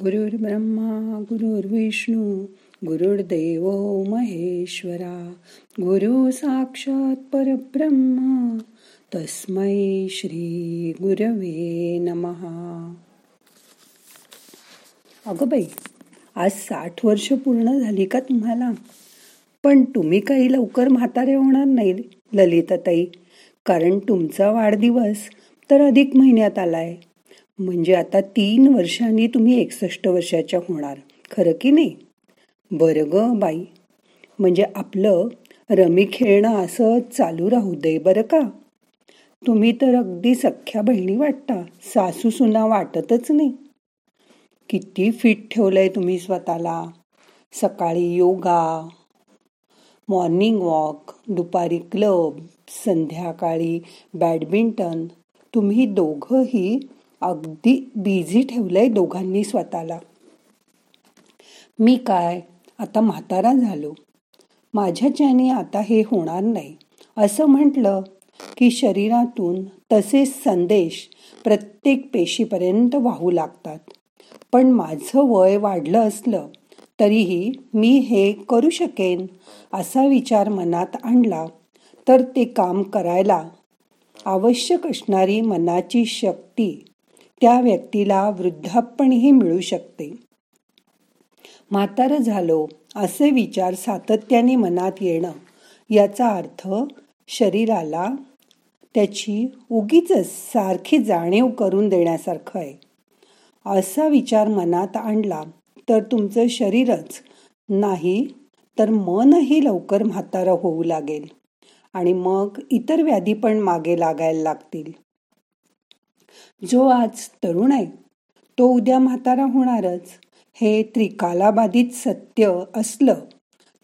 गुरुर्ब्रह्मा गुरुर्विष्णू गुरुर्देव महेश्वरा गुरु साक्षात परब्रह्मा तस्मै श्री गुरवे नमहा अगं बाई आज साठ वर्ष पूर्ण झाली का तुम्हाला? पण तुम्ही काही लवकर म्हातारे होणार नाही ललिताताई. कारण तुमचा वाढदिवस तर अधिक महिन्यात आलाय. म्हणजे आता तीन वर्षांनी तुम्ही एकसष्ट वर्षाच्या होणार. खरं की नाही? बरं ग बाई. म्हणजे आपलं रमी खेळणं असं चालू राहू दे बरं का? तुम्ही तर अगदी सख्या बहिणी वाटता. सासू सुना वाटतच नाही. किती फिट ठेवलंय तुम्ही स्वतःला. सकाळी योगा मॉर्निंग वॉक दुपारी क्लब संध्याकाळी बॅडमिंटन तुम्ही दोघंही अगदी बिझी ठेवलंय दोघांनी स्वतःला. मी काय? आता म्हातारा झालो. माझ्याच्याने आता हे होणार नाही. असं म्हटलं की शरीरातून तसेच संदेश प्रत्येक पेशीपर्यंत वाहू लागतात. पण माझं वय वाढलं असलं तरीही मी हे करू शकेन असा विचार मनात आणला तर ते काम करायला आवश्यक असणारी मनाची शक्ती त्या व्यक्तीला वृद्धापणही मिळू शकते. म्हातार झालो असे विचार सातत्याने मनात येणं याचा अर्थ शरीराला त्याची उगीच सारखी जाणीव करून देण्यासारखं आहे. असा विचार मनात आणला तर तुमचं शरीरच नाही तर मनही लवकर म्हातारं होऊ लागेल आणि मग इतर व्याधी पण मागे लागायला लागतील. जो आज तरुण आहे तो उद्या म्हातारा होणारच. हे त्रिकालाबाधित सत्य असलं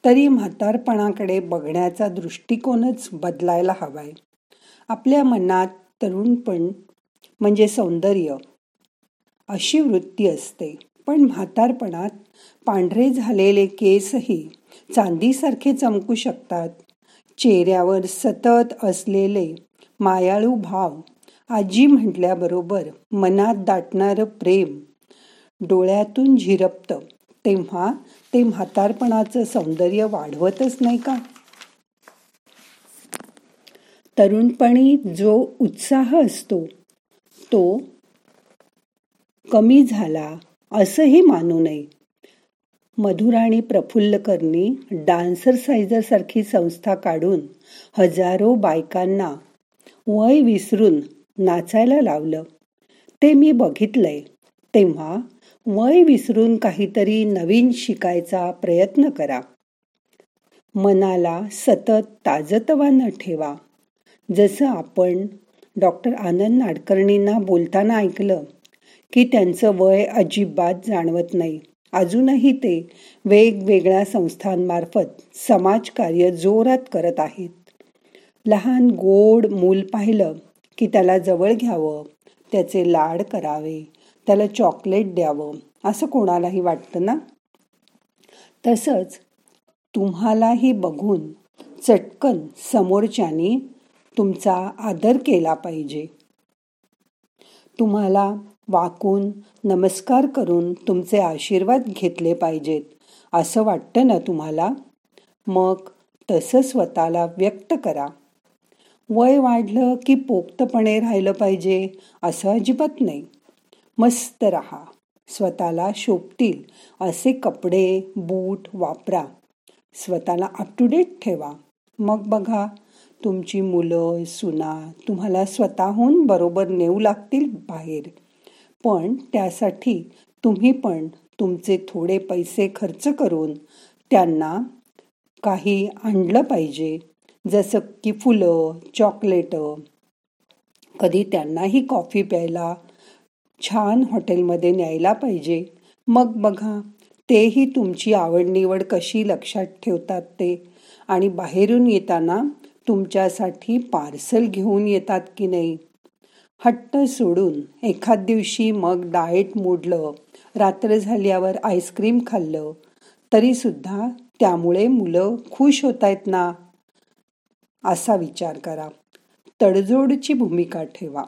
तरी म्हातारपणाकडे बघण्याचा दृष्टिकोनच बदलायला हवाय. आपल्या मनात तरुणपण म्हणजे सौंदर्य अशी वृत्ती असते. पण म्हातारपणात पांढरे झालेले केसही चांदीसारखे चमकू शकतात. चेहऱ्यावर सतत असलेले मायाळू भाव आजी म्हटल्याबरोबर मनात दाटणारं प्रेम डोळ्यातून झिरपतं. तेव्हा ते म्हातारपणाचं सौंदर्य वाढवतच नाही का? तरुणपणी जो उत्साह असतो तो कमी झाला असंही मानू नये. मधुराणी प्रफुल्लकरनी डान्सर सायझर सारखी संस्था काढून हजारो बायकांना वय विसरून नाचायला लावलं. ते मी बघितलंय. तेव्हा वय विसरून काहीतरी नवीन शिकायचा प्रयत्न करा. मनाला सतत ताजतवानं ठेवा. जसं आपण डॉक्टर आनंद नाडकर्णींना बोलताना ऐकलं की त्यांचं वय अजिबात जाणवत नाही. अजूनही ते वेगवेगळ्या संस्थांमार्फत समाजकार्य जोरात करत आहेत. लहान गोड मूल पाहिलं की त्याला जवळ घ्यावं त्याचे लाड करावे त्याला चॉकलेट द्यावं असं कोणालाही वाटतं ना? तसंच तुम्हालाही बघून चटकन समोरच्यानी तुमचा आदर केला पाहिजे. तुम्हाला वाकून नमस्कार करून तुमचे आशीर्वाद घेतले पाहिजेत असं वाटतं ना तुम्हाला? मग तसं स्वतःला व्यक्त करा. वय वाढलं की पोक्तपणे राहिलं पाहिजे असं अजिबात नाही. मस्त राहा स्वतःला शोभतील असे कपडे बूट वापरा. स्वतःला अप टू डेट ठेवा. मग बघा तुमची मुलं सुना तुम्हाला स्वतःहून बरोबर नेऊ लागतील बाहेर. पण त्यासाठी तुम्ही पण तुमचे थोडे पैसे खर्च करून त्यांना काही आणलं पाहिजे. जसं की फुलं चॉकलेट कधी त्यांनाही कॉफी प्यायला छान हॉटेलमध्ये न्यायला पाहिजे. मग बघा तेही तुमची आवडनिवड कशी लक्षात ठेवतात ते? आणि बाहेरून येताना तुमच्यासाठी पार्सल घेऊन येतात की नाही? हट्ट सोडून एखाद दिवशी मग डाएट मोडलं रात्र झाल्यावर आईस्क्रीम खाल्लं तरीसुद्धा त्यामुळे मुलं खुश होत आहेत ना? असा विचार करा. तडजोडची भूमिका ठेवा.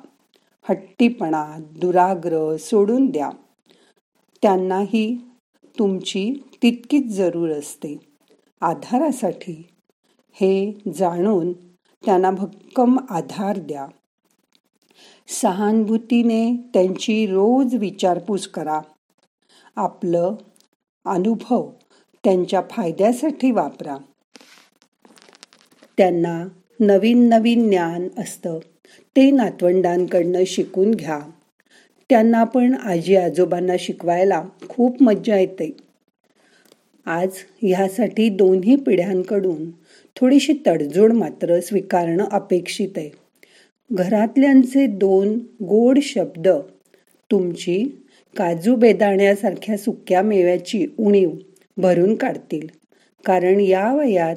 हट्टीपणा दुराग्रह सोडून द्या. त्यांनाही तुमची तितकीच जरूर असते. आधारासाठी हे जाणून त्यांना भक्कम आधार द्या. सहानुभूतीने त्यांची रोज विचारपूस करा. आपलं अनुभव त्यांच्या फायद्यासाठी वापरा. त्यांना नवीन नवीन ज्ञान असतं. ते नातवंडांकडनं शिकून घ्या. त्यांना पण आजी आजोबांना शिकवायला खूप मज्जा येते. आज ह्यासाठी दोन्ही पिढ्यांकडून थोडीशी तडजोड मात्र स्वीकारणं अपेक्षित आहे. घरातल्यांचे दोन गोड शब्द तुमची काजू बेदाण्यासारख्या सुक्या मेव्याची उणीव भरून काढतील. कारण या वयात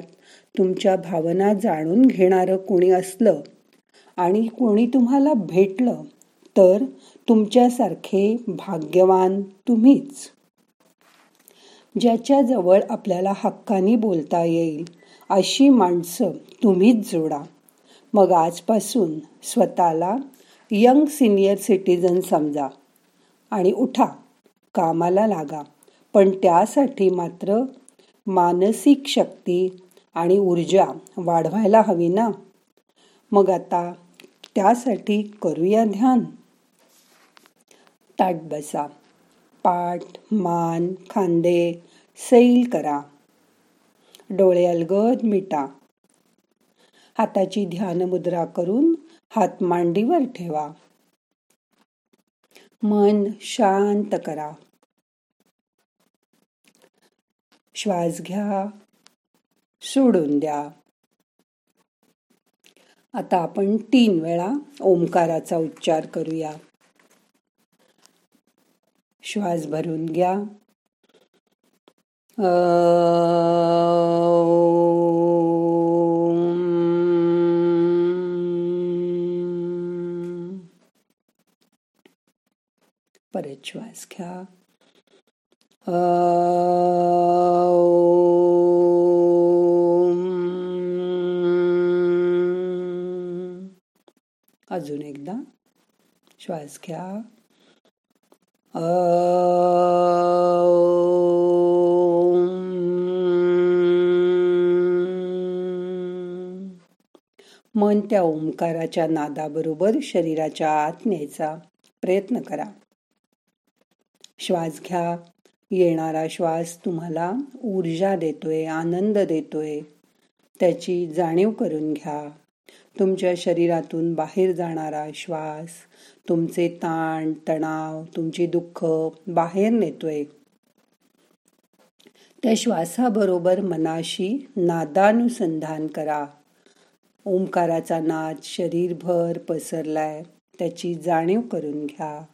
तुमच्या भावना जाणून घेणारं कोणी असलं आणि कोणी तुम्हाला भेटलं तर तुमच्यासारखे भाग्यवान तुम्हीच. ज्याच्याजवळ आपल्याला हक्कानी बोलता येईल अशी माणसं तुम्हीच जोडा. मग आजपासून स्वतःला यंग सिनियर सिटीजन समजा आणि उठा कामाला लागा. पण त्यासाठी मात्र मानसिक शक्ती आणि ऊर्जा वाढवायला हवी ना? मग आता त्यासाठी करूया ध्यान. ताट बसा. पाठ मान खांदे सैल करा. डोळे अलगद मिटा. हाताची ध्यान मुद्रा करून हात मांडीवर ठेवा. मन शांत करा. श्वास घ्या. सोडून द्या. आता आपण तीन वेळा ओंकाराचा उच्चार करूया. श्वास भरून घ्या. परत श्वास घ्या. अजून एकदा. श्वास घ्या. मन त्या ओंकाराच्या नादाबरोबर शरीराच्या आत न्यायचा प्रयत्न करा. श्वास घ्या. येणारा श्वास तुम्हाला ऊर्जा देतोय आनंद देतोय. त्याची जाणीव करून घ्या. तुमच्या शरीरातून बाहेर जाणारा श्वास तुमचे ताण तणाव तुमची दुःख बाहेर नेतोय. त्या श्वासाबरोबर मनाशी नादानुसंधान करा. ओंकाराचा नाद शरीरभर पसरलाय त्याची जाणीव करून घ्या.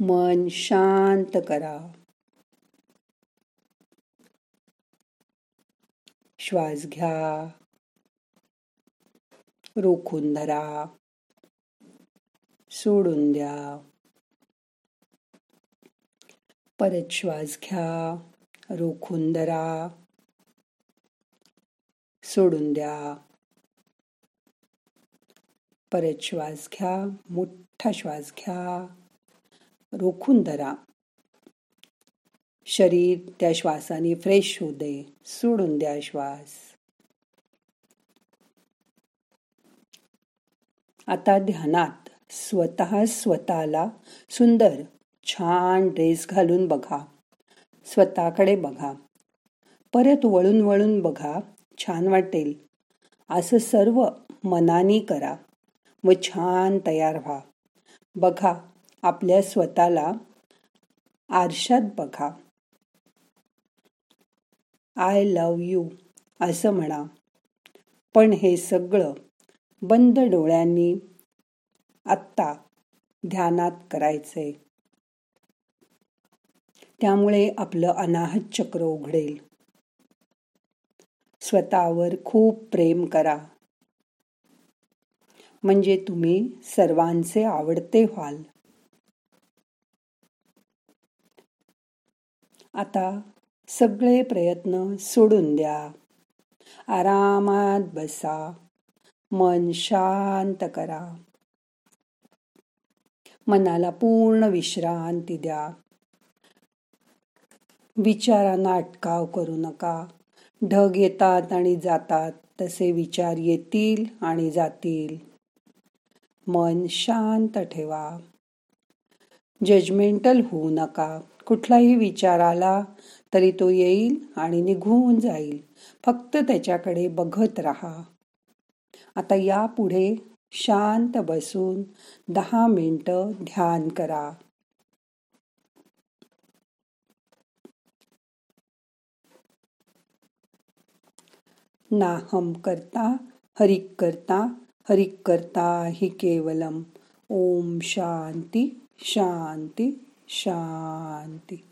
मन शांत करा. श्वास घ्या. रोखून धरा. सोडून द्या. परत श्वास घ्या. रोखून धरा. सोडून द्या. परत श्वास घ्या. मोठा श्वास घ्या. रोखून धरा. शरीर त्या श्वासाने फ्रेश होऊ दे सोडून द्या श्वास. आता ध्यानात स्वतः स्वतःला सुंदर छान ड्रेस घालून बघा. स्वतःकडे बघा. परत वळून वळून बघा छान वाटेल. असं सर्व मनानी करा व छान तयार व्हा. बघा आपल्या स्वतःला आरशात बघा. आय लव यू असं म्हणा. पण हे सगळं बंद डोळ्यांनी आत्ता ध्यानात करायचंय. त्यामुळे आपलं अनाहत चक्र उघडेल. स्वतःवर खूप प्रेम करा. म्हणजे तुम्ही सर्वांचे आवडते व्हाल. आता सगळे प्रयत्न सोडून द्या. आरामात बसा. मन शांत करा. मनाला पूर्ण विश्रांती द्या. विचारांना अटकाव करू नका. ढग येतात आणि जातात तसे विचार येतील आणि जातील. मन शांत ठेवा. जजमेंटल होऊ नका. कुठलाही विचार आला तरी तो येईल आणि निघून जाईल. फक्त त्याच्याकडे बघत राहा. आता यापुढे शांत बसून दहा मिनटं ध्यान करा. नाहम करता हरिक करता हरिक करता हि केवलम. ओम शांती. शांती शांती.